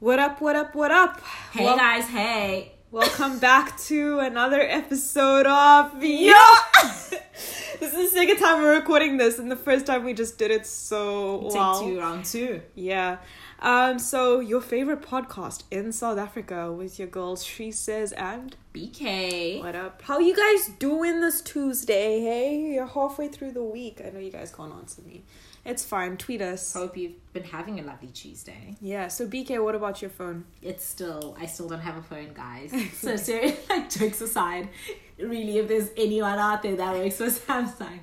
What up, what up, what up? Hey Wel- guys, hey. Welcome back to another episode of Yo! this is the second time we're recording this, and the first time we just did it so Take well. two, round two. Yeah. Um, so your favorite podcast in South Africa with your girls She Says and BK. What up? How you guys doing this Tuesday? Hey, you're halfway through the week. I know you guys can't answer me. It's fine. Tweet us. Hope you've been having a lovely Tuesday. Yeah. So BK, what about your phone? It's still, I still don't have a phone, guys. so seriously, like jokes aside, really, if there's anyone out there that works for Samsung,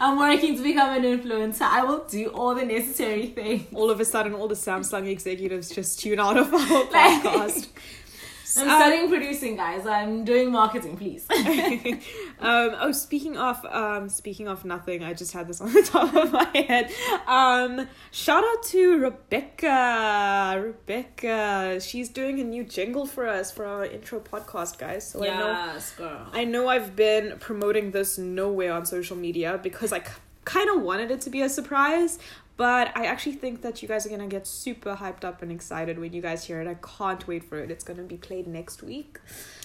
I'm working to become an influencer. I will do all the necessary things. All of a sudden, all the Samsung executives just tune out of our podcast. I'm Um, studying producing, guys. I'm doing marketing, please. um, oh, speaking of um, speaking of nothing, I just had this on the top of my head. Um, shout out to Rebecca. Rebecca, she's doing a new jingle for us for our intro podcast, guys. So I know yes, girl. I know I've been promoting this nowhere on social media because I kind of wanted it to be a surprise, but I actually think that you guys are gonna get super hyped up and excited when you guys hear it. I can't wait for it. It's gonna be played next week.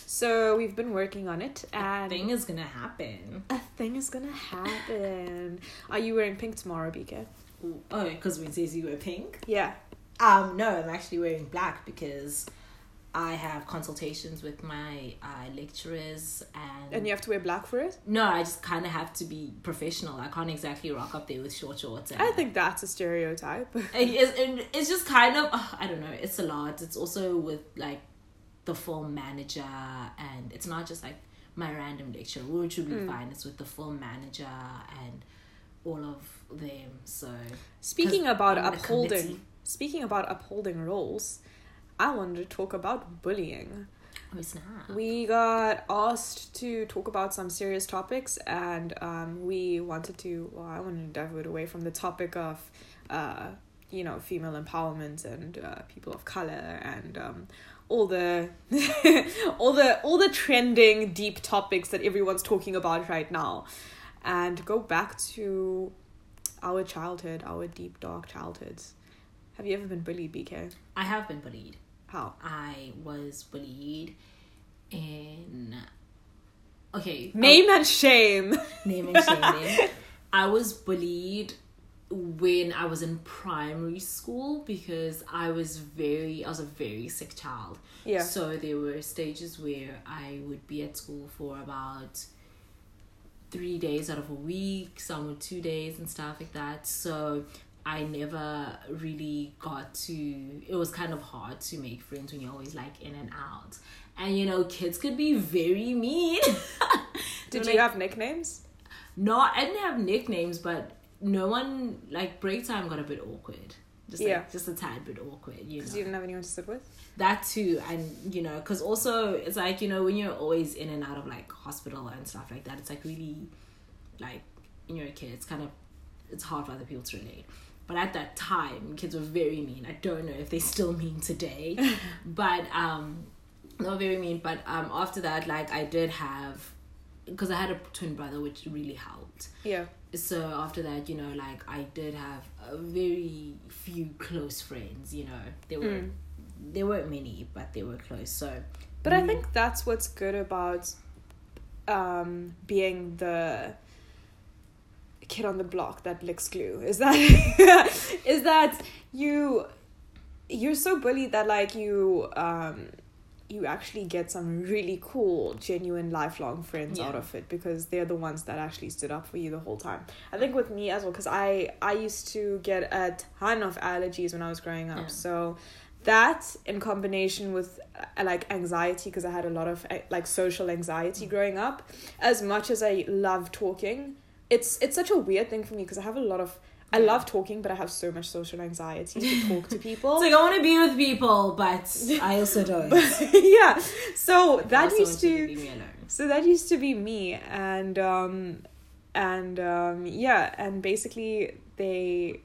So we've been working on it, and a Thing is gonna happen. a thing is gonna happen. Are you wearing pink tomorrow, BK? Ooh, Oh, because when says you wear pink. Yeah. Um, no, I'm actually wearing black because I have consultations with my uh, lecturers and, And you have to wear black for it? no, I just kind of have to be professional. I can't exactly rock up there with short shorts. And I think that's a stereotype. it is, it- it's just kind of uh, I don't know. It's a lot. It's also with like the film manager, and it's not just like my random lecturer, which would be Mm. fine. It's with the film manager and all of them. So speaking about I'm in a upholding, speaking about upholding roles, I wanted to talk about bullying. oh snap. We got asked to talk about some serious topics, and um, we wanted to. Well, I wanted to divert away from the topic of, uh, you know, female empowerment and uh, people of color and um, all the, all the all the trending deep topics that everyone's talking about right now, and go back to our childhood, our deep dark childhoods. Have you ever been bullied, BK? I have been bullied. How? I was bullied in okay Name and shame. um, name and shame. I was bullied when I was in primary school because I was very I was a very sick child. Yeah. So there were stages where I would be at school for about three days out of a week, some were two days and stuff like that. So I never really got to it was kind of hard to make friends when you're always like in and out. And you know, kids could be very mean. Did you like- have nicknames? no, I didn't have nicknames, but no one like break time got a bit awkward. Just like, Yeah. just a tad bit awkward, you Because you didn't have anyone to sit with? that too, and you know, because also it's like you know when you're always in and out of like hospital and stuff like that, it's like really, like, when you're a kid, it's kind of, it's hard for other people to relate. But at that time, kids were very mean. I don't know if they still mean today, but um, not very mean. But um, after that, like I did have, because I had a twin brother, which really helped Yeah. so after that you know like i did have a very few close friends you know there were Mm. there weren't many but they were close so But I Mm. think that's what's good about um, being the kid on the block that licks glue is that is that you you're so bullied that like you um you actually get some really cool genuine lifelong friends Yeah. out of it because they're the ones that actually stood up for you the whole time i think with me as well because i i used to get a ton of allergies when i was growing up Yeah. so that in combination with uh, like anxiety because i had a lot of uh, like social anxiety growing up as much as i love talking it's it's such a weird thing for me because i have a lot of i love talking but i have so much social anxiety to talk to people. It's like i want to be with people but i also don't. Yeah. So that used to leave me alone. so that used to be me and um and um yeah and basically they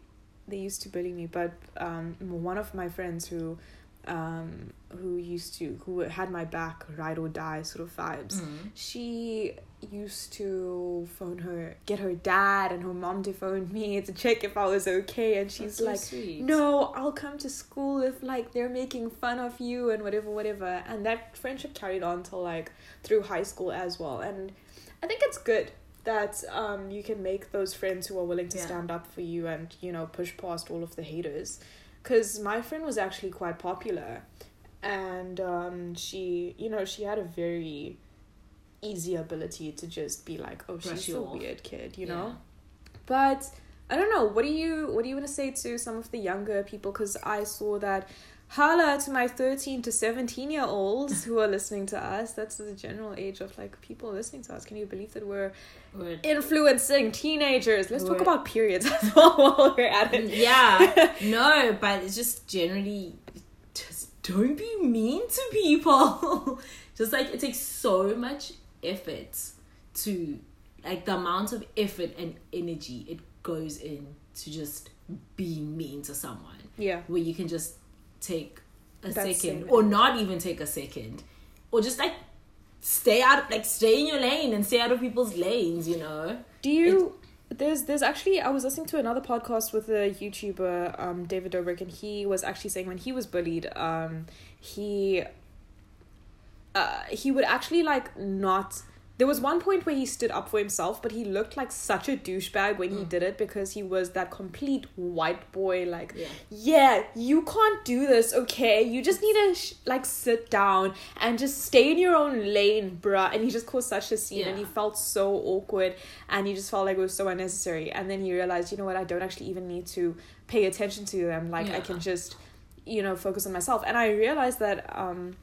they used to bully me but um one of my friends who um, who used to who had my back, ride or die sort of vibes. Mm. She used to phone her, get her dad and her mom to phone me to check if I was okay, and she's so like, sweet. "No, I'll come to school if like they're making fun of you and whatever, whatever." And that friendship carried on till like through high school as well, and I think it's good that um you can make those friends who are willing to Yeah. stand up for you and you know push past all of the haters because my friend was actually quite popular and um she you know she had a very easy ability to just be like oh Brush she's a off. weird kid you Yeah. know but i don't know what do you what do you want to say to some of the younger people because i saw that holla to my 13 to 17 year olds who are listening to us. That's the general age of like people listening to us. Can you believe that we're We're- influencing teenagers? Let's talk about periods as well while we're at it. Yeah. No but it's just generally just don't be mean to people. Just like it takes so much effort to like the amount of effort and energy it goes in to just being mean to someone. Yeah. Where you can just take a That's second it. or not even take a second or just like stay out like stay in your lane and stay out of people's lanes you know Do you? There's there's actually I was listening to another podcast with a YouTuber, um, David Dobrik, and he was actually saying when he was bullied, um, he, uh, he would actually like not. There was one point where he stood up for himself, but he looked like such a douchebag when he did it because he was that complete white boy, like Yeah. yeah, you can't do this, okay? You just need to sh- like sit down and just stay in your own lane, bruh. And he just caused such a scene, and he felt so awkward, and he just felt like it was so unnecessary. And then he realized, you know what? I don't actually even need to pay attention to them. Like I can just, you know, focus on myself. And I realized that, um,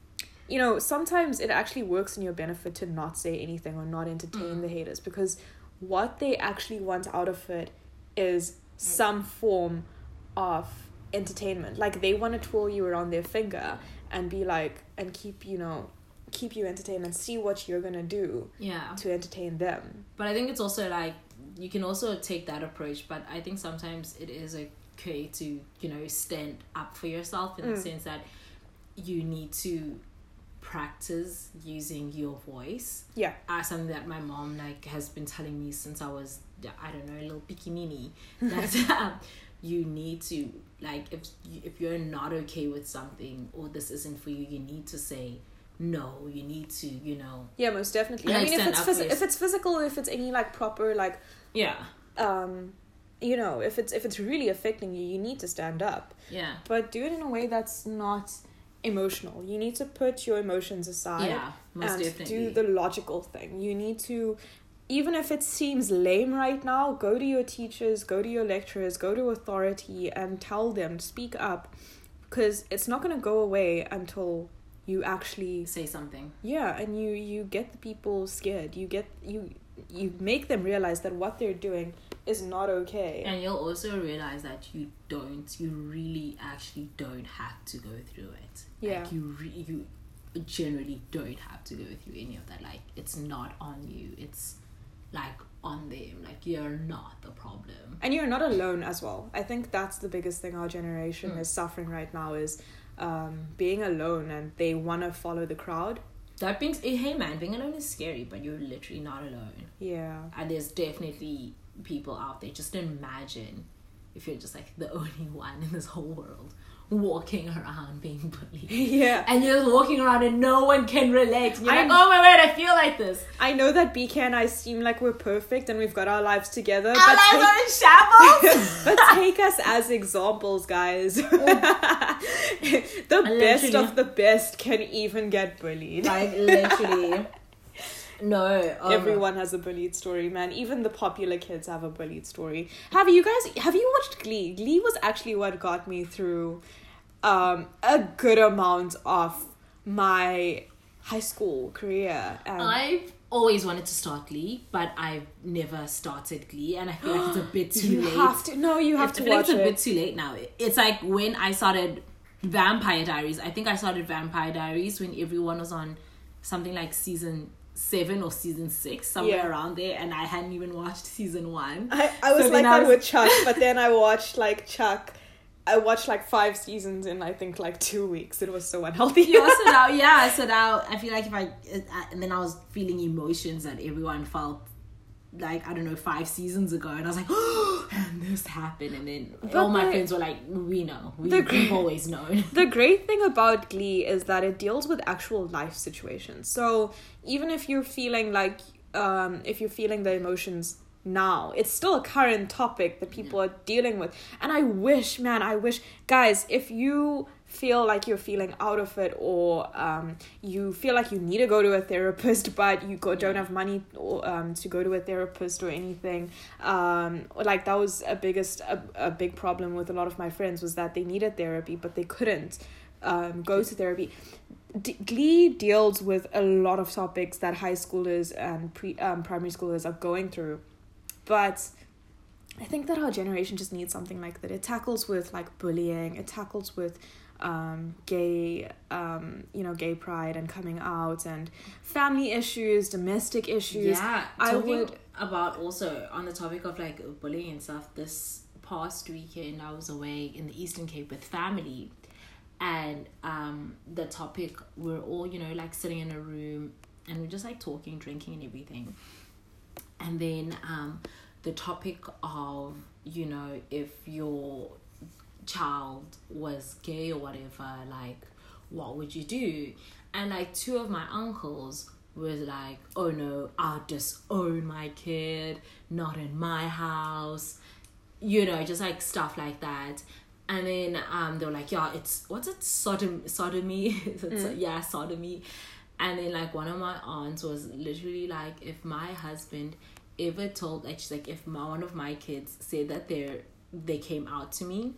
you know, sometimes it actually works in your benefit to not say anything or not entertain Mm. the haters because what they actually want out of it is some form of entertainment. Like they want to twirl you around their finger and be like, and keep, you know, keep you entertained and see what you're gonna do yeah to entertain them. But I think it's also like you can also take that approach, but I think sometimes it is okay to, you know, stand up for yourself in the Mm. sense that you need to practice using your voice. Yeah. Uh, something that my mom like has been telling me since I was I don't know a little bikini that um, you need to like if if you're not okay with something or this isn't for you, you need to say no. You need to you know Yeah, most definitely. I mean, if it's phys- if it's physical, if it's any like proper like yeah um, you know, if it's if it's really affecting you, you need to stand up. yeah But do it in a way that's not emotional. You need to put your emotions aside yeah most and definitely do the logical thing. You need to, even if it seems lame right now, go to your teachers, go to your lecturers, go to authority, and tell them, speak up, because it's not gonna go away until you actually say something. yeah, and you you get the people scared. You get you you make them realize that what they're doing is not okay. And you'll also realize that you don't, you really actually don't have to go through it. Yeah. Like you, re- you generally don't have to go through any of that. Like it's not on you. It's like on them. Like you're not the problem. and you're not alone as well. I think that's the biggest thing our generation Mm. is suffering right now is um, being alone, and they want to follow the crowd. That being, eh, hey man, being alone is scary, but you're literally not alone. Yeah. And there's definitely people out there. Just imagine if you're just like the only one in this whole world walking around being bullied. yeah. and you're just walking around and no one can relate. And you're I'm- like, oh my word, I feel like this. I know that BK and I seem like we're perfect and we've got our lives together, Our but lives take, are in shambles. but take us as examples, guys. the best Literally. of the best can even get bullied. like literally. No, oh Everyone has a bullied story, man. Even the popular kids have a bullied story. Have you guys have you watched Glee? Glee was actually what got me through um a good amount of my high school career. And I've always wanted to start Glee, but I've never started Glee, and I feel like it's a bit too you late. have to no, you have I to feel like watch it's a it. bit too late now. It's like when I started Vampire Diaries. I think I started Vampire Diaries when everyone was on something like season seven or season six, somewhere Yeah. around there, and I hadn't even watched season one. I, I was So like I that was- with Chuck, but then I watched like Chuck I watched like five seasons in I think like two weeks. It was so unhealthy. yeah, so now, yeah, so now I feel like if I, uh, and then I was feeling emotions that everyone felt like I don't know five seasons ago, and I was like, oh, and this happened, and then But all my the- friends were like, we know, we, the we've always known. the great thing about Glee is that it deals with actual life situations. So even if you're feeling like, um, if you're feeling the emotions now, it's still a current topic that people are dealing with. And I wish, man, I wish, guys, if you feel like you're feeling out of it or um, you feel like you need to go to a therapist but you go, don't have money or, um, to go to a therapist or anything um, like that was a biggest a, a big problem with a lot of my friends was that they needed therapy but they couldn't um, go to therapy D- Glee deals with a lot of topics that high schoolers and pre um, primary schoolers are going through, but I think that our generation just needs something like that. It tackles with like bullying. It tackles with um, gay, um, you know, gay pride and coming out and family issues, domestic issues. Yeah, I would- about also on the topic of like bullying and stuff. This past weekend, I was away in the Eastern Cape with family, and um, the topic we're all you know like sitting in a room and we're just like talking, drinking, and everything, and then um, the topic of you know if your child was gay or whatever, like what would you do? And like two of my uncles was like, oh no, I'll disown my kid, not in my house, you know, just like stuff like that. And then um, they were like, yeah, it's what's it, sodom, sodomy? It's- Yeah, sodomy. And then like one of my aunts was literally like, if my husband ever told, like she's like, if my, one of my kids said that they're they came out to me,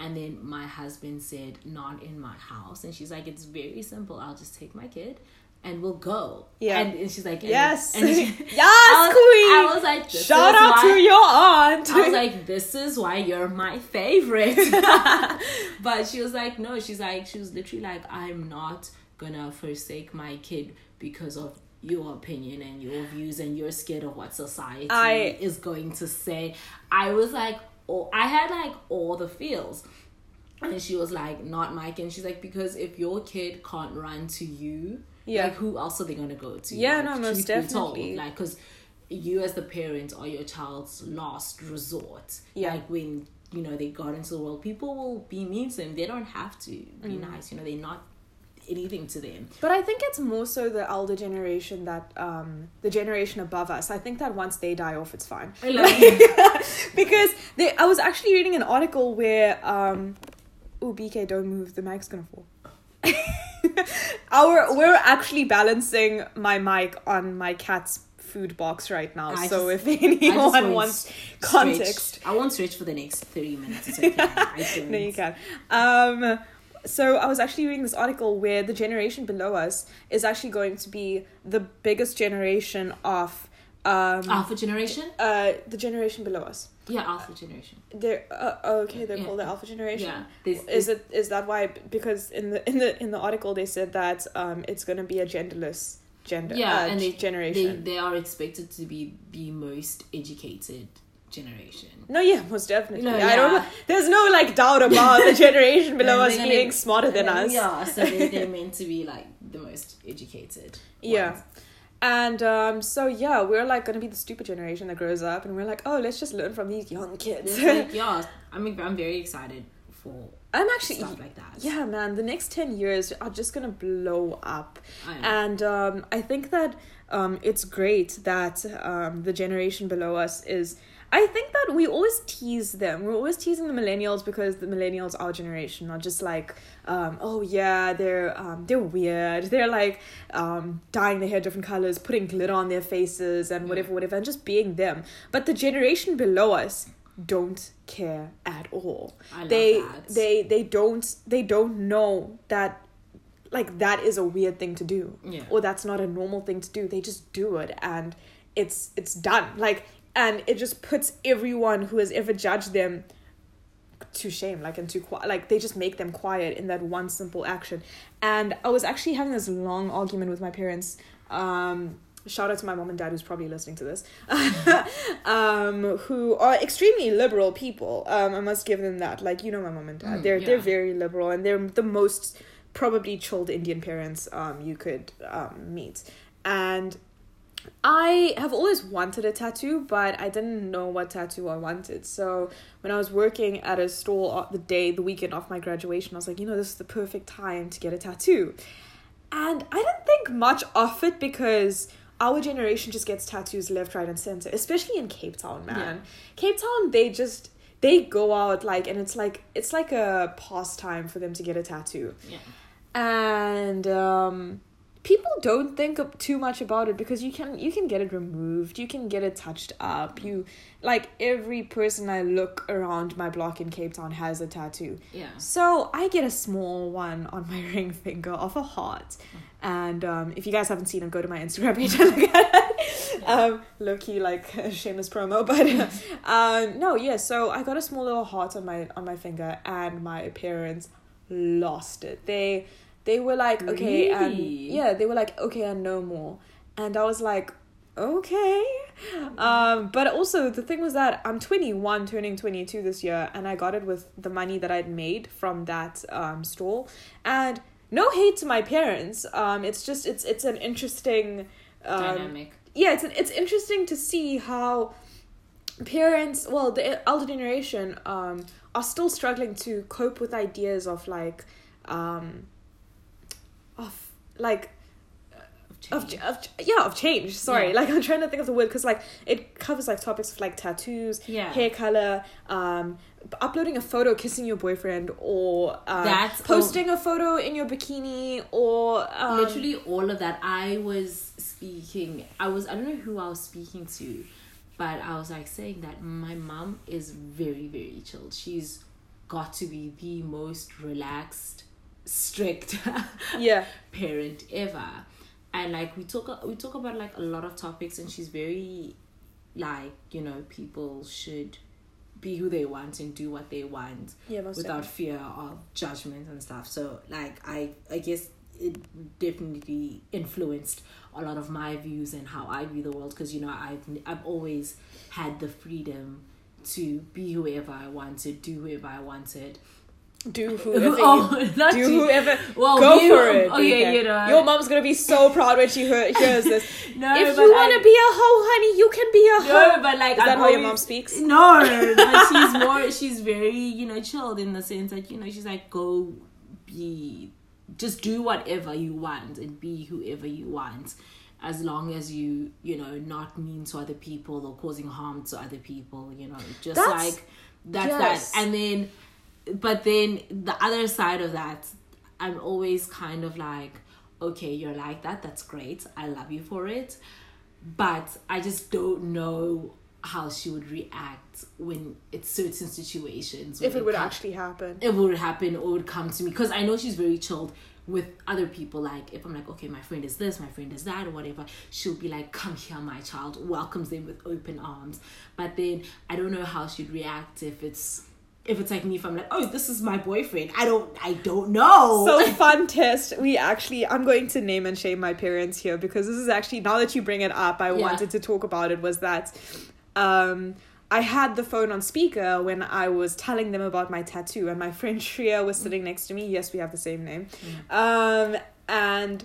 and then my husband said not in my house, and she's like, it's very simple. I'll just take my kid. And we'll go. Yeah. And, and she's like, and- Yes. And she- yes, I was, queen. I was like, Shout out why- to your aunt. I was like, this is why you're my favorite. but she was like, no, she's like, she was literally like, I'm not gonna forsake my kid because of your opinion and your views and you're scared of what society I- is going to say. I was like, oh, I had like all the feels. And she was like, not Mike. And she's like, because if your kid can't run to you, Yeah. like who else are they gonna go to? Yeah, like, no, most be told. definitely. Like, because you as the parent are your child's last resort. Yeah. Like when you know they got into the world, people will be mean to them. They don't have to be Mm. nice. You know, they're not anything to them. But I think it's more so the elder generation that um the generation above us. I think that once they die off, it's fine. I love like, because they, I was actually reading an article where um, oh BK, don't move, the mic's gonna fall. Our we're actually balancing my mic on my cat's food box right now. I so just- if anyone won't wants stretch. context, I won't stretch for the next thirty minutes. It's okay. I no, you can. Um, so I was actually reading this article where the generation below us is actually going to be the biggest generation of um, Alpha generation. uh, the generation below us. Yeah, alpha generation. They're uh, oh, okay. They're Yeah. called the alpha generation. Yeah. There's, Is it is that why? Because in the in the in the article they said that um it's gonna be a genderless gender Yeah, uh, and they- generation. they they are expected to be the most educated generation. no, yeah, most definitely. No, I don't. yeah. There's no like doubt about the generation below us being smarter than us. Yeah, so they, they're meant to be like the most educated. Yeah. ones. And um, so yeah, we're like gonna be the stupid generation that grows up, and we're like, oh, let's just learn from these young kids. Like, yeah, I mean, I'm very excited for I'm actually, stuff like that. yeah, man. The next ten years are just gonna blow up, I and um, I think that um, it's great that um, the generation below us is. I think that we always tease them. We're always teasing the millennials because the millennials, our generation, are just like, um, oh yeah, they're um, they're weird. They're like um, dyeing their hair different colors, putting glitter on their faces, and whatever, whatever, and just being them. But the generation below us don't care at all. I love they that. they they don't they don't know that like that is a weird thing to do Yeah. or that's not a normal thing to do they just do it and it's it's done like and it just puts everyone who has ever judged them to shame like and to like they just make them quiet in that one simple action. And i was actually having this long argument with my parents um shout out to my mom and dad who's probably listening to this um who are extremely liberal people um i must give them that like you know my mom and dad Mm, they're they're very liberal and they're the most probably chilled indian parents um you could um meet. And I have always wanted a tattoo, but I didn't know what tattoo I wanted. So when I was working at a store uh, the day, the weekend of my graduation, I was like, you know, this is the perfect time to get a tattoo. And I didn't think much of it because our generation just gets tattoos left, right, and center, especially in Cape Town, man. Cape Town, they just they go out like, and it's like it's like a pastime for them to get a tattoo Yeah. and um people don't think too much about it because you can you can get it removed you can get it touched up you like every person i look around my block in cape town has a tattoo. Yeah. so i get a small one on my ring finger of a heart. And um, if you guys haven't seen it go to my instagram page and look at it. Um, low-key like a shameless promo but um, no yeah so i got a small little heart on my on my finger and my parents lost it. They they were like okay and yeah they were like okay and no more. And i was like okay. Um but also the thing was that i'm 21 turning 22 this year and i got it with the money that i'd made from that um store. And no hate to my parents um it's just it's it's an interesting um, Dynamic. yeah it's an, it's interesting to see how parents well the elder generation um are still struggling to cope with ideas of like um of like of, of yeah of change sorry Yeah. like i'm trying to think of the word because like it covers like topics of like tattoos Yeah. hair color um uploading a photo kissing your boyfriend or um, That's all- posting a photo in your bikini or um, literally all of that i was speaking i was i don't know who i was speaking to but i was like saying that my mom is very very chilled she's got to be the most relaxed strict yeah parent ever and like we talk we talk about like a lot of topics and she's very like you know people should be who they want and do what they want yeah without fear of judgment and stuff. So like I I guess it definitely influenced a lot of my views and how I view the world because you know I've I've always had the freedom to be whoever I wanted, do whoever I wanted. Do whoever oh, you, not do to- whoever Well, go you- for it okay, BK. you know. your mom's gonna be so proud when she hears this No, if you want to I- be a hoe honey you can be a hoe No, but like is that I've how your mom speaks No, but she's more. She's very, you know, chilled in the sense that you know she's like, go be, just do whatever you want and be whoever you want, as long as you, you know, not mean to other people or causing harm to other people. You know, just That's- like that's yes. that. And then, but then the other side of that, I'm always kind of like, okay, you're like that. That's great. I love you for it but I just don't know how she would react when it's certain situations. if it would come- actually happen it would happen or would come to me because I know she's very chilled with other people. Like if I'm like, okay, my friend is this, my friend is that, or whatever, she'll be like, come here, my child, welcomes them with open arms. But then I don't know how she'd react if it's if it's like me. If I'm like, oh, this is my boyfriend, I don't, I don't know. so fun test we actually i'm going to name and shame my parents here because this is actually now that you bring it up i Yeah. wanted to talk about it was that um I had the phone on speaker when I was telling them about my tattoo, and my friend Shreya was sitting next to me. Yes, we have the same name. Um, and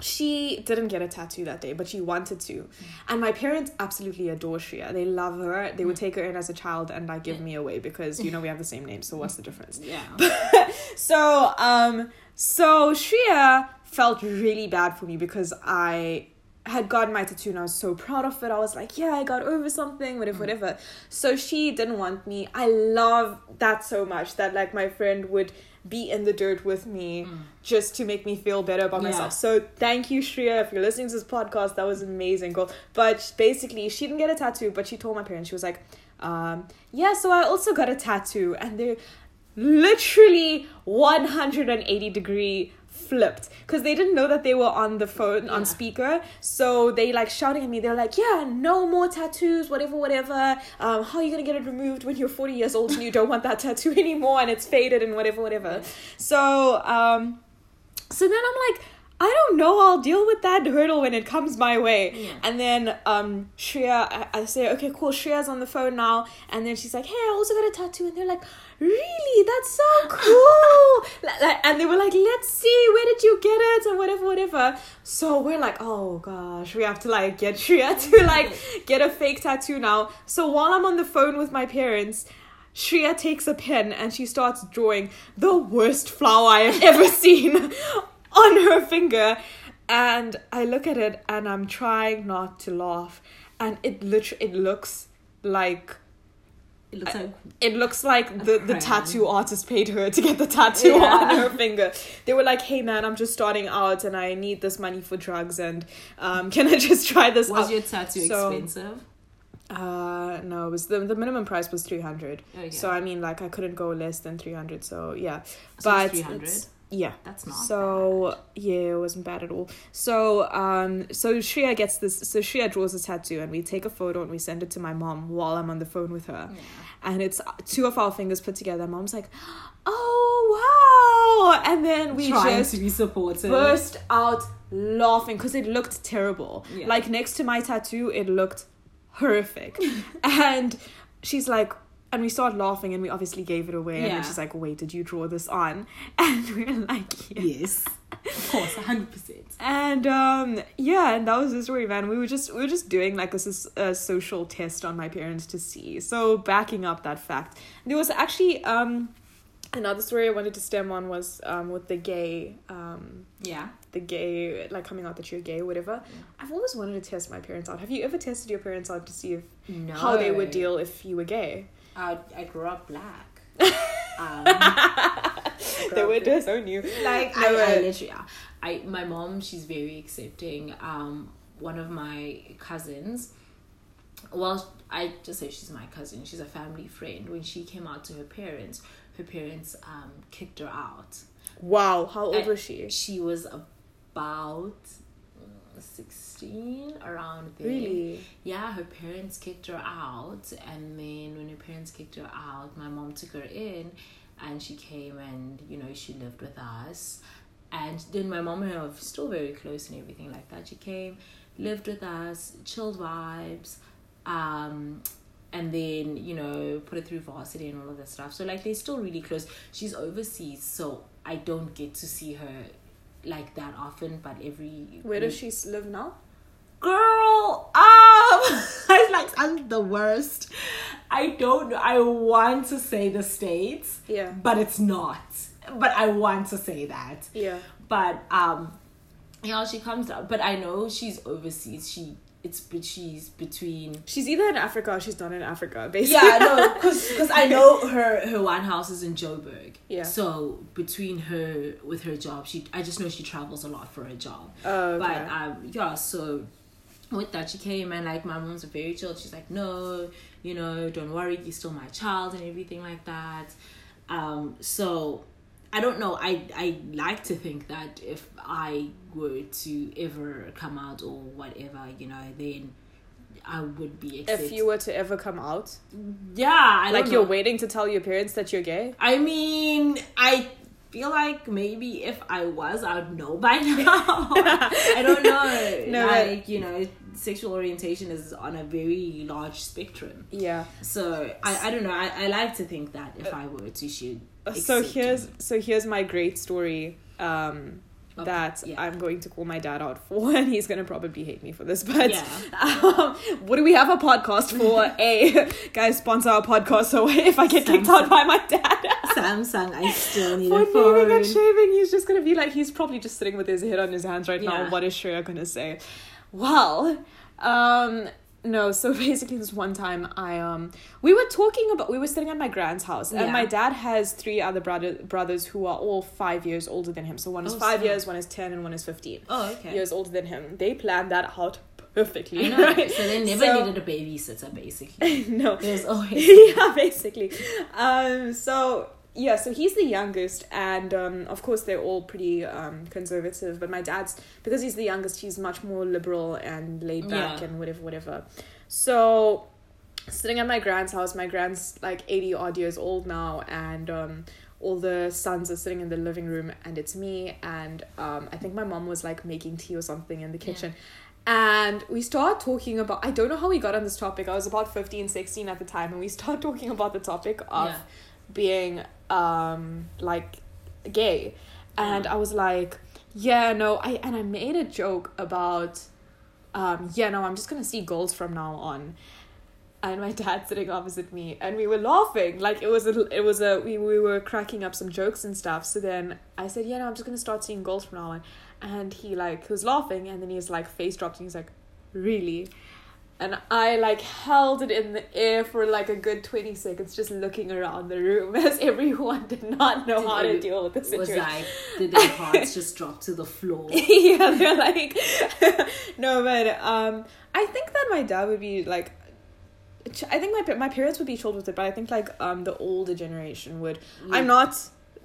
she didn't get a tattoo that day, but she wanted to. And my parents absolutely adore Shreya. They love her. They would take her in as a child and like give me away because you know we have the same name. So what's the difference? yeah, so um so Shreya felt really bad for me because I had gotten my tattoo and I was so proud of it. I was like, yeah, I got over something, whatever, whatever. So she didn't want me. I love that so much that like my friend would be in the dirt with me just to make me feel better about Yeah. myself. So thank you, Shreya, if you're listening to this podcast. That was amazing, girl. But basically, she didn't get a tattoo, but she told my parents, she was like, um, yeah, so I also got a tattoo. And they're literally 180 degree flipped. Because they didn't know that they were on the phone Yeah. on speaker. So they like shouting at me. They're like yeah no more tattoos whatever whatever. Um how are you gonna get it removed when you're 40 years old and you don't want that tattoo anymore and it's faded and whatever whatever? So um so then i'm like I don't know. I'll deal with that hurdle when it comes my way. Yeah. And then um Shreya, I, I say, okay, cool. Shreya's on the phone now, and then she's like, hey, I also got a tattoo, and they're like, really? That's so cool. Like- and they were like, let's see, where did you get it, and whatever, whatever. So we're like, oh gosh, we have to like get Shreya to like get a fake tattoo now. So while I'm on the phone with my parents. Shreya takes a pen and she starts drawing the worst flower I have ever seen on her finger. And I look at it and I'm trying not to laugh. And it literally it looks like It looks like it looks like the, the tattoo artist paid her to get the tattoo Yeah. on her finger. They were like, "Hey man, I'm just starting out and I need this money for drugs and um, can I just try this was out?" your tattoo So- expensive? Uh, no, it was the the minimum price was three hundred. Okay. So I mean, like I couldn't go less than three hundred. So yeah, So but three hundred. Yeah. That's not So yeah, it wasn't bad at all. So um, so Shreya gets this. So Shreya draws a tattoo, and we take a photo and we send it to my mom while I'm on the phone with her. Yeah. And it's two of our fingers put together. Mom's like, "Oh wow!" And then we Trying just to be supportive. burst out laughing because it looked terrible. Yeah. Like next to my tattoo, it looked horrific. and she's like, and we start laughing, and we obviously gave it away. And Yeah. then she's like, "Wait, did you draw this on?" And we're like, "Yeah." Yes. Of course, hundred percent. And um, yeah, and that was the story, man. We were just we were just doing like a social test on my parents to see. So backing up that fact, there was actually um another story I wanted to stem on was um with the gay um Yeah. the gay like coming out that you're gay or whatever. I've always wanted to test my parents out. Have you ever tested your parents out to see if No. how they would deal if you were gay? I I grew up black. um, I They black. disown you. like No, I, I uh, literally. I my mom she's very accepting um one of my cousins well I just say she's my cousin she's a family friend when she came out to her parents her parents um kicked her out Wow, how old I- was she? she was about mm, 16 around there Really? yeah, her parents kicked her out, and then when her parents kicked her out, my mom took her in, and she came and you know she lived with us, and then my mom and I are still very close and everything like that. She came, lived with us, chilled vibes, um, and then you know put it through varsity and all of that stuff. So like they're still really close. She's overseas, so I don't get to see her like that often, but every Where does she live now? girl um i like i'm the worst i don't know i want to say the states Yeah. but it's not but i want to say that Yeah. but um you know she comes down but i know she's overseas she it's but she's between She's either in Africa or she's not in Africa, basically. yeah no because i know her her one house is in joburg Yeah. so between her with her job she i just know she travels a lot for her job Oh, okay. but um, yeah, so with that, she came and like my mom's very chill. She's like, no, you know, don't worry, you're still my child and everything like that. Um, so I don't know. I I like to think that if I were to ever come out or whatever, you know, then I would be accepted. if you were to ever come out, yeah, I like you're know. waiting to tell your parents that you're gay. I mean, I feel like maybe if I was, I would know by now. I don't know. No, like, you know, sexual orientation is on a very large spectrum. Yeah. So I, I don't know. I, I like to think that if I were to shoot. So here's so here's my great story. Um, Okay, that yeah. I'm going to call my dad out for, and he's gonna probably hate me for this. But Yeah. um, what do we have a podcast for? a guys sponsor our podcast. So if I get kicked out by my dad Samsung, I still need for a naming and shaving, he's just gonna be like he's probably just sitting with his head on his hands right now. What is Shreya gonna say? Well, um. No, so basically this one time I um we were talking about we were sitting at my grand's house and Yeah. my dad has three other brother brothers who are all five years older than him. So one is Oh, five snap. years, one is ten, and one is fifteen Oh, okay. years older than him. They planned that out perfectly. Know. right? So they never So- needed a babysitter, basically. no. There's always. yeah, basically. Um, so yeah, so he's the youngest, and um, of course they're all pretty um, conservative. But my dad's because he's the youngest, he's much more liberal and laid back Yeah. and whatever, whatever. So sitting at my grand's house, my grand's like eighty odd years old now, and um, all the sons are sitting in the living room and it's me and um, I think my mom was like making tea or something in the kitchen. And we start talking about I don't know how we got on this topic. I was about 15, 16 at the time and we start talking about the topic of Yeah. being um like gay. And. I was like, yeah, no, I and I made a joke about um yeah, no, I'm just to see goals from now on. And my dad sitting opposite me and we were laughing. Like it was a it was a we, we were cracking up some jokes and stuff. So then i said yeah no i'm just gonna start seeing goals from now on. And he like was laughing and then he was like face dropped and he's like really and i like held it in the air for like a good 20 seconds just looking around the room as everyone did not know Did how to deal with the was situation like did their hearts just drop to the floor yeah, they're like, no, but um, I think that my dad would be like, I think my my parents would be chilled with it, but I think like um the older generation would. I'm not.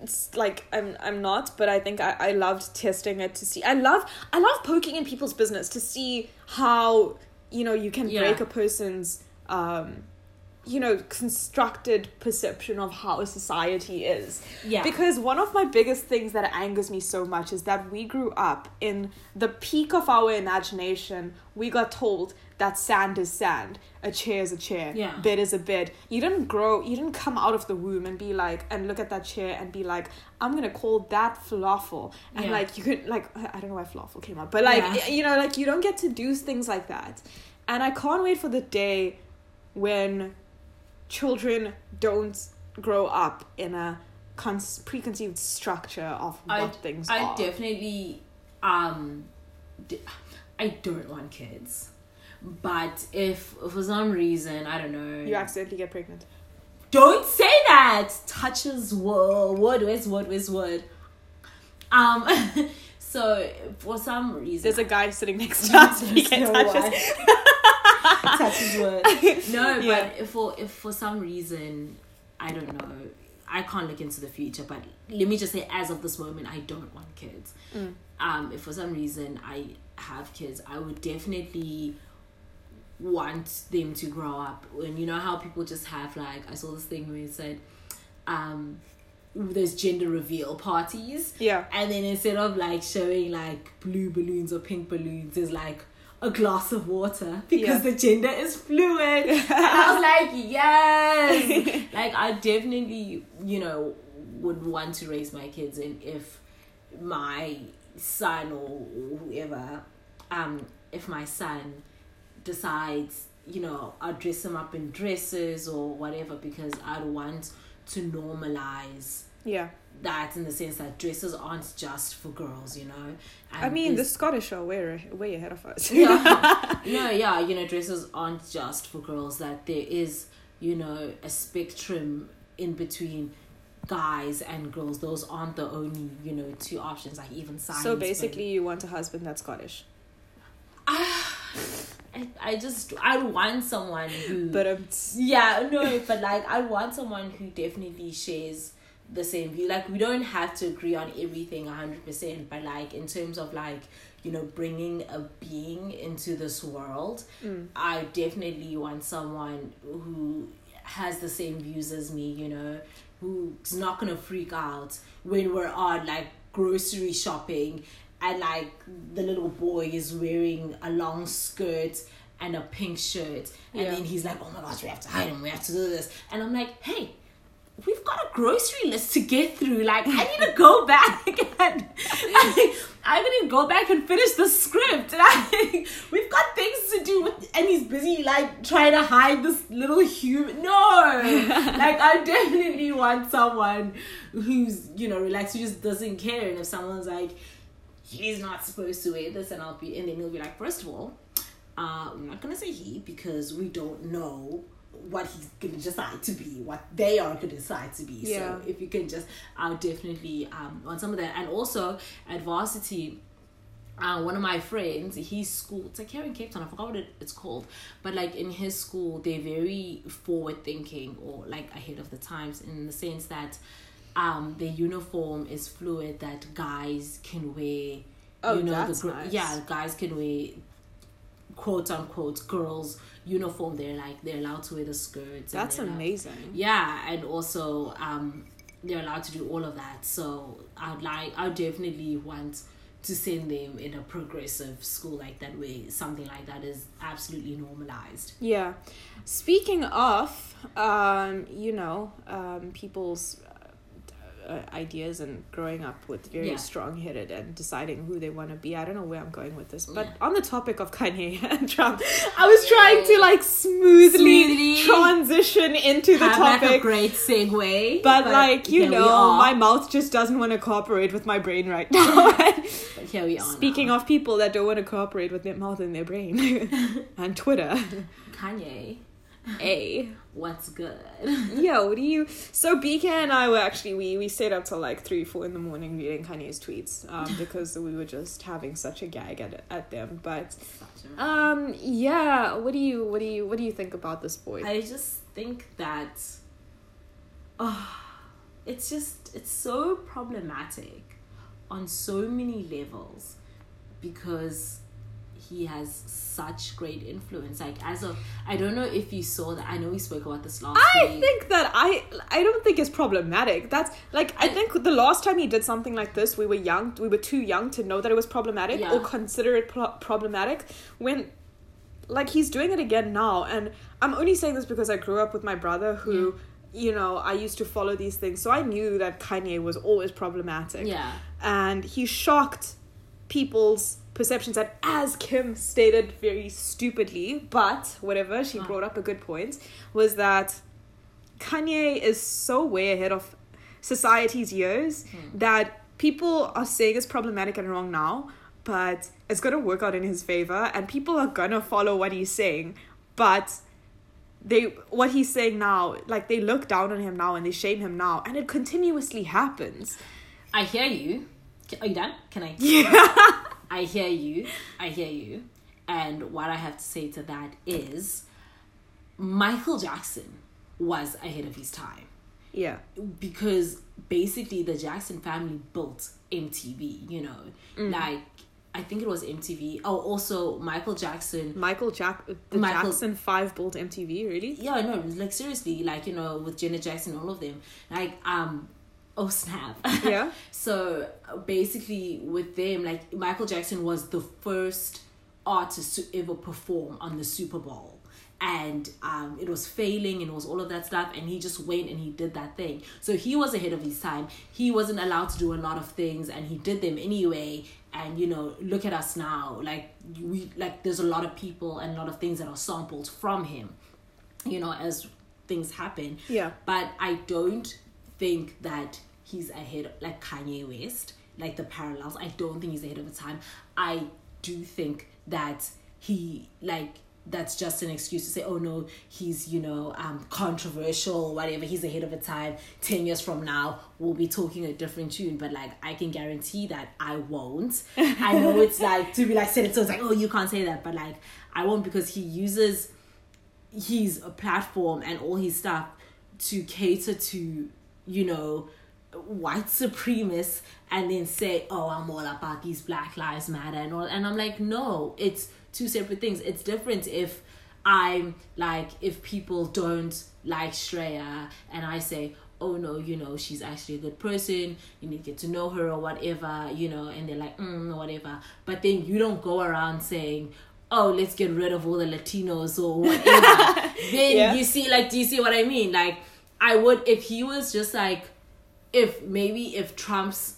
It's like I'm I'm not, but I think I, I loved testing it to see. I love I love poking in people's business to see how you know you can Yeah. break a person's um you know constructed perception of how a society is yeah because one of my biggest things that angers me so much is that we grew up in the peak of our imagination. We got told that sand is sand, a chair is a chair, Yeah. bed is a bed. You didn't grow, you didn't come out of the womb and be like, and look at that chair and be like, I'm gonna call that falafel. And Yeah. like, you could, like, I don't know why falafel came up, but like, Yeah. you know, like, you don't get to do things like that. And I can't wait for the day when children don't grow up in a con- preconceived structure of what I, things I are. definitely um d- I don't want kids. But if for some reason, I don't know. you accidentally get pregnant. Don't say that. Touches wood. Wood. Where's wood? Where's wood? Um. so for some reason, There's a guy sitting next to us. He can no touch us. touches. No, Yeah. but if for if for some reason, I don't know. I can't look into the future, but let me just say, as of this moment, I don't want kids. Mm. Um, if for some reason I have kids, I would definitely want them to grow up. And you know how people just have like I saw this thing where it said, um, there's gender reveal parties. Yeah. And then instead of like showing like blue balloons or pink balloons, there's like a glass of water because Yeah. the gender is fluid. and I was like, yes. like I definitely, you know, would want to raise my kids and if my son or whoever, um, if my son decides, you know, I'll dress him up in dresses or whatever because I'd want to normalize Yeah. that in the sense that dresses aren't just for girls, you know. And I mean, the Scottish are way, way ahead of us. yeah, no, yeah, you know, dresses aren't just for girls. That there is, you know, a spectrum in between guys and girls. Those aren't the only, you know, two options. Like even science. so but- basically, you want a husband that's Scottish. I, I just I want someone who. But um, Yeah, no, but like I want someone who definitely shares the same view. Like we don't have to agree on everything hundred percent, but like in terms of like you know bringing a being into this world, mm, I definitely want someone who has the same views as me. You know, who's not gonna freak out when we're on like grocery shopping and like the little boy is wearing a long skirt and a pink shirt. And Yeah. then he's like oh my gosh we have to hide him we have to do this. And i'm like hey we've got a grocery list to get through. Like i need to go back and i'm gonna go back and finish the script. And I, we've got things to do with and he's busy like trying to hide this little human no! Like i definitely want someone who's you know relaxed who just doesn't care. And if someone's like he's not supposed to wear this and i'll be and then he'll be like first of all uh, I'm not gonna say he because we don't know what he's gonna decide to be, what they are gonna decide to be. Yeah. So if you can just, I'll definitely um on some of that, and also at varsity. Uh, one of my friends, his school, it's like here in Cape Town, I forgot what it, it's called, but like in his school, they're very forward thinking or like ahead of the times in the sense that um, their uniform is fluid, that guys can wear, Oh, you know, that's the nice. yeah, guys can wear quote unquote girls uniform they're like they're allowed to wear the skirts that's they're allowed- amazing. yeah and also um they're allowed to do all of that. So I'd like I definitely want to send them in a progressive school like that where something like that is absolutely normalized. Yeah. Speaking of, um, you know, um, people's uh, ideas and growing up with very Yeah. strong headed and deciding who they want to be. I don't know where I'm going with this, but Yeah. on the topic of Kanye and Trump, I was trying to like smoothly, Smoothly transition into the Have like a topic. great segue. but, like you know, my mouth just doesn't want to cooperate with my brain right now. But here we are. Speaking now. of people that don't want to cooperate with their mouth and their brain, and Twitter, Kanye, a what's good? yeah, what do you? So BK and I were actually we we stayed up till like three four in the morning reading Kanye's tweets um, because we were just having such a gag at at them. But um yeah, what do you what do you what do you think about this boy? I just think that oh, it's just it's so problematic on so many levels because he has such great influence. Like as of I don't know if you saw that I know we spoke about this last I week. think that I I don't think it's problematic. That's like I I- think the last time he did something like this, we were young. We were too young to know that it was problematic Yeah. or consider it pro- problematic. When like he's doing it again now, and I'm only saying this because I grew up with my brother who. You know, I used to follow these things, so I knew that Kanye was always problematic. Yeah. And he shocked people's perceptions that, as Kim stated very stupidly, but whatever, she Oh. brought up a good point, was that Kanye is so way ahead of society's years Hmm. that people are saying it's problematic and wrong now, but it's gonna work out in his favor, and people are gonna follow what he's saying, but they what he's saying now, like they look down on him now and they shame him now, and it continuously happens. I hear you. Are you done? Can I? Yeah. I hear you. I hear you. And what I have to say to that is Michael Jackson was ahead of his time Yeah. because basically the Jackson family built MTV, you know. Mm. Like I think it was MTV. Oh, also Michael Jackson Michael Jack the Michael- Jackson five built MTV, really? yeah, no, like seriously, like you know, with Janet Jackson, all of them, like um, oh snap, Yeah. so basically, with them, like Michael Jackson was the first artist to ever perform on the Super Bowl, and um, it was failing and it was all of that stuff, and he just went and he did that thing. So he was ahead of his time. He wasn't allowed to do a lot of things, and he did them anyway. And you know, look at us now. Like we, like there's a lot of people and a lot of things that are sampled from him you know, as things happen. Yeah. But I don't think that he's ahead like Kanye West, like the parallels. I don't think he's ahead of the time. I do think that he like that's just an excuse to say, oh no, he's, you know, um controversial, whatever, he's ahead of the time. Ten years from now, we'll be talking a different tune. But like I can guarantee that I won't. I know it's like to be like said it so it's like, oh you can't say that, but like I won't because he uses his platform and all his stuff to cater to you know white supremacists and then say oh i'm all about these black lives matter and all and i'm like no it's two separate things. It's different if i'm like if people don't like Shreya and i say oh no you know she's actually a good person you need to get to know her or whatever you know and they're like mm, whatever but then you don't go around saying oh let's get rid of all the latinos or whatever. Then Yeah. you see like do you see what i mean? Like i would if he was just like if maybe if trump's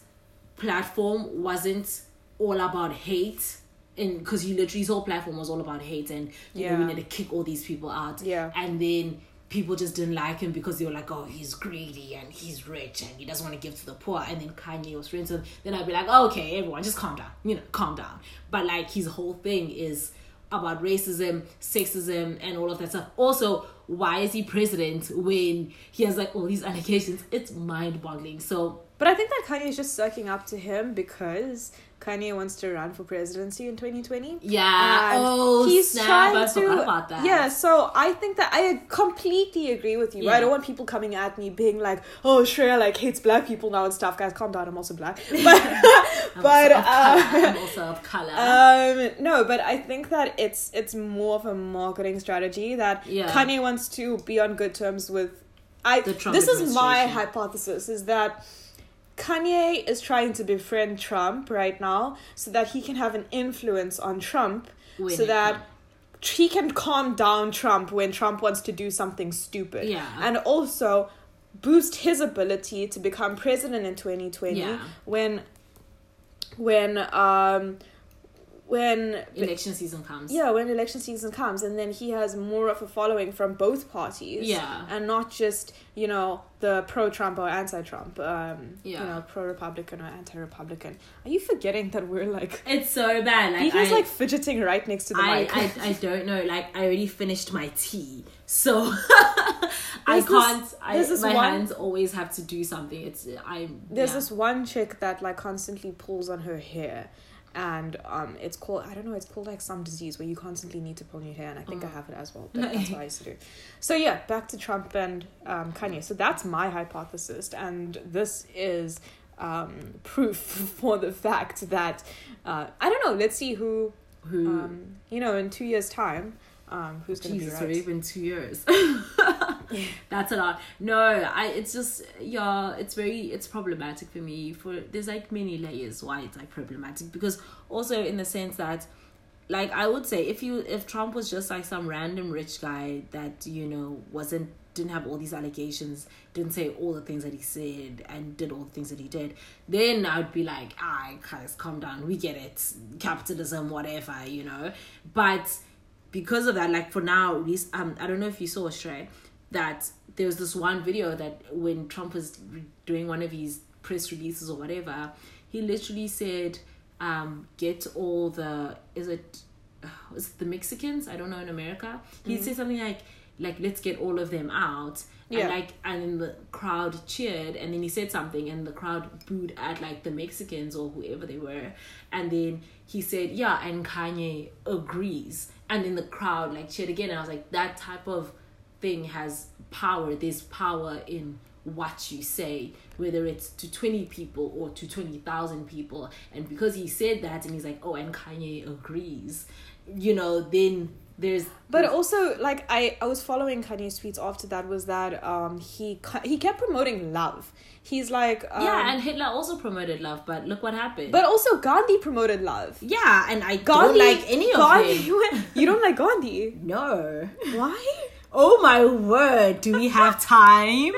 platform wasn't all about hate and because he literally his whole platform was all about hate and you know we need to kick all these people out. Yeah. and then people just didn't like him because they were like oh he's greedy and he's rich and he doesn't want to give to the poor. And then kanye was friends with then i'd be like oh, okay everyone just calm down you know calm down. But like his whole thing is about racism sexism and all of that stuff. Also why is he president when he has like all these allegations? It's mind-boggling. So But I think that Kanye is just sucking up to him because Kanye wants to run for presidency in 2020. yeah. Oh he's snap. trying i to about that. Yeah so i think that i completely agree with you. Yeah. i don't want people coming at me being like oh Shreya like hates black people now and stuff. Guys calm down. I'm also black. But I'm but uh, I'm also of color. Um no but i think that it's it's more of a marketing strategy that Yeah. kanye wants to be on good terms with I this is my hypothesis is that Kanye is trying to befriend Trump right now so that he can have an influence on Trump When so that he can calm down Trump when Trump wants to do something stupid. Yeah. And also boost his ability to become president in 2020 Yeah. when when um when election season comes. yeah, when election season comes, and then he has more of a following from both parties. Yeah. And not just, you know, the pro Trump or anti Trump, um, you Yeah. know, pro Republican or anti Republican. Are you forgetting that we're like. It's so bad. Like He's I, like fidgeting right next to the I, mic. I, I don't know. Like I already finished my tea, so I can't. I, this my one- hands always have to do something. It's I. There's yeah. this one chick that like constantly pulls on her hair. And um, it's called I don't know. It's called like some disease where you constantly need to pull your hair, and I think I have it as well. But that's what I used to do. So yeah, back to Trump and um, Kanye. So that's my hypothesis, and this is um, proof for the fact that uh, I don't know. Let's see who who. um, you know in two years' time um, who's going to be right. already been two years. That's a lot. No, I. It's just yeah. It's very. It's problematic for me. For there's like many layers why it's like problematic because also in the sense that, like I would say if you if Trump was just like some random rich guy that you know wasn't didn't have all these allegations, didn't say all the things that he said, and did all the things that he did, then I'd be like, ah, guys, calm down. We get it. Capitalism, whatever, you know. But because of that, like for now, at least um, I don't know if you saw Shreya, that there was this one video that when Trump was doing one of his press releases or whatever, he literally said, um, "Get all the is it, is it the Mexicans? I don't know in America." He said something like, "Like let's get all of them out." Yeah. And like and then the crowd cheered and then he said something and the crowd booed at like the Mexicans or whoever they were and then he said yeah and Kanye agrees and then the crowd like cheered again and I was like that type of thing has power there's power in what you say whether it's to 20 people or to 20,000 people and because he said that and he's like oh and Kanye agrees you know then there's But also, like I, I was following Kanye's tweets after that was that um he he kept promoting love. He's like um, yeah and Hitler also promoted love but look what happened but also Gandhi promoted love. Yeah, and I Gandhi, don't like any of Gandhi. You don't like Gandhi? No. Why? Oh my word, do we have time?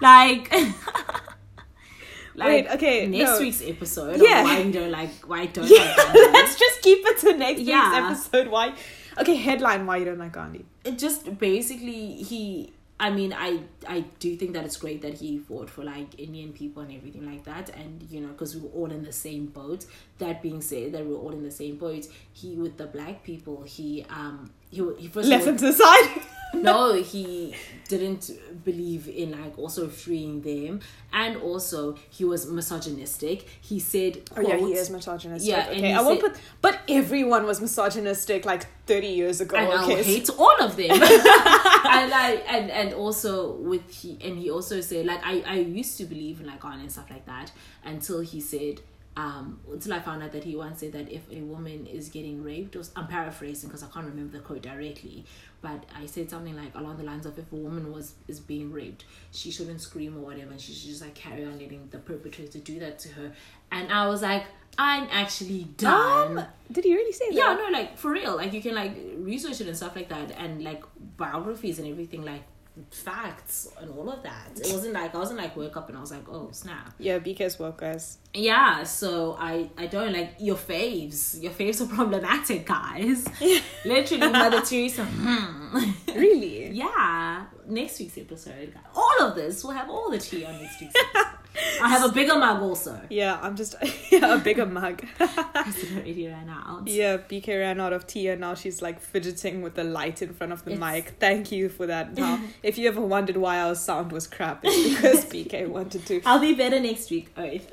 like Wait, okay, Next no. week's episode Yeah. why don't like why don't Yeah, like let's just keep it to next Yeah. week's episode. Why? Okay, headline: Why you don't like Gandhi? it just basically he I mean I I do think that it's great that he fought for like Indian people and everything like that and you know because we were all in the same boat that being said that we were all in the same boat he with the black people he um he he first Left them to the side. no he didn't believe in like also freeing them and also he was misogynistic he said Oh yeah, he is misogynistic. Yeah, okay, I won't put. But everyone was misogynistic like thirty years ago. and okay, I'll hate all of them. and like and and also with he and he also said like I I used to believe in like on and stuff like that until he said um until I found out that he once said that if a woman is getting raped or I'm paraphrasing because I can't remember the quote directly but I said something like along the lines of if a woman was is being raped she shouldn't scream or whatever and she should just like carry on letting the perpetrator do that to her and I was like I'm actually done Um, did he really say that? yeah, no, like for real. Like you can like research it and stuff like that, and like biographies and everything, like facts and all of that. It wasn't like I wasn't like woke up and I was like, oh snap. Yeah, BK's woke guys. Yeah, so I I don't like your faves. Your faves are problematic, guys. Literally, Mother Teresa. Hmm. Really? yeah, next week's episode, all of this we'll have all the tea on next week's episode. I have a bigger mug also. Yeah, I'm just yeah, a bigger mug. Because it already ran out. yeah, BK ran out of tea and now she's like fidgeting with the light in front of the It's- mic. Thank you for that. Now, if you ever wondered why our sound was crap, it's because BK wanted to. I'll be better next week, Oath.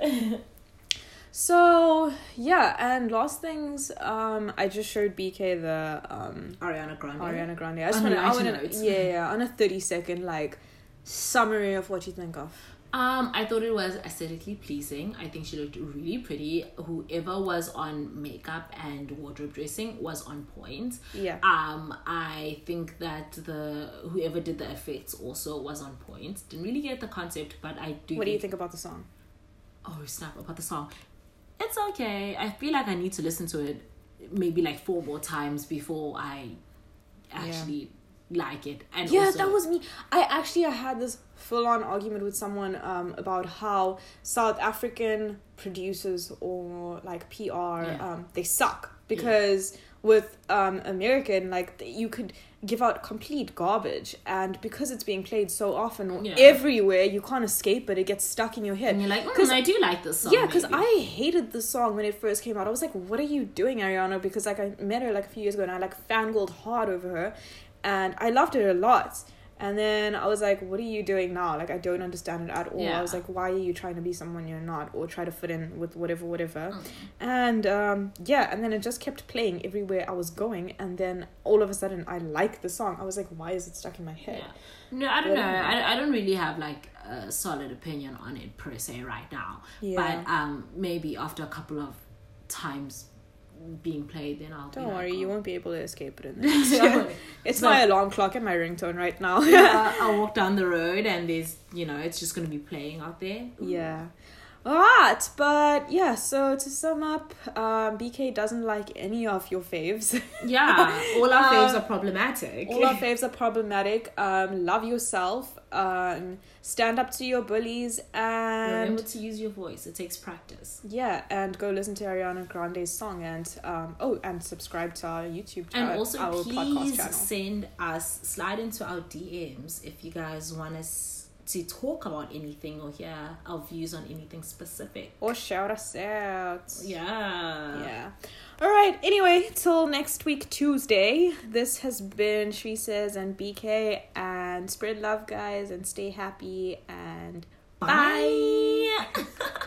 So yeah, and last things, um, I just showed BK the um Ariana Grande. Ariana Grande. I just On want to, I want note. to, yeah, yeah, on a thirty second like summary of what you think of. Um, I thought it was aesthetically pleasing. I think she looked really pretty. Whoever was on makeup and wardrobe dressing was on point. Yeah. Um, I think that the whoever did the effects also was on point. Didn't really get the concept, but I do. What do you think about the song? Oh snap! About the song, it's okay. I feel like I need to listen to it maybe like four more times before I actually like it. And Yeah, also- that was me. I actually I had this full on argument with someone um about how South African producers or like PR Yeah. um they suck because with um American like you could give out complete garbage and because it's being played so often Yeah. everywhere you can't escape it it gets stuck in your head and you're like, mm, 'Cause- I do like this song. yeah, because. I hated the song when it first came out. I was like, "What are you doing, Ariana?" Because like I met her like a few years ago, and I like fangirled hard over her, and I loved it a lot. And then I was like, "What are you doing now?" Like I don't understand it at all. Yeah. I was like, "Why are you trying to be someone you're not, or try to fit in with whatever, whatever?" Mm. And um, yeah, and then it just kept playing everywhere I was going, and then all of a sudden I liked the song. I was like, "Why is it stuck in my head?" Yeah. No, I don't know. Whatever. I, I don't really have like a solid opinion on it per se right now. Yeah. But um, maybe after a couple of times being played, then I'll. Don't be worry, like, you oh. won't be able to escape it in the next year. It's But- my alarm clock and my ringtone right now. yeah, I'll walk down the road and there's, you know, it's just gonna be playing out there. Yeah. Alright, but yeah, so to sum up, um, BK doesn't like any of your faves. Yeah, all our faves Uh, are problematic. All our faves are problematic. Um, love yourself. Um, stand up to your bullies and Remember to use your voice. It takes practice. yeah, and go listen to Ariana Grande's song and um, oh, and subscribe to our YouTube channel, And also, please send us, slide into our DMs if you guys want us to talk about anything or hear our views on anything specific. Or shout us out. Yeah. Yeah. All right. Anyway, till next week Tuesday. This has been She Says and BK and spread love, guys, and stay happy and Bye.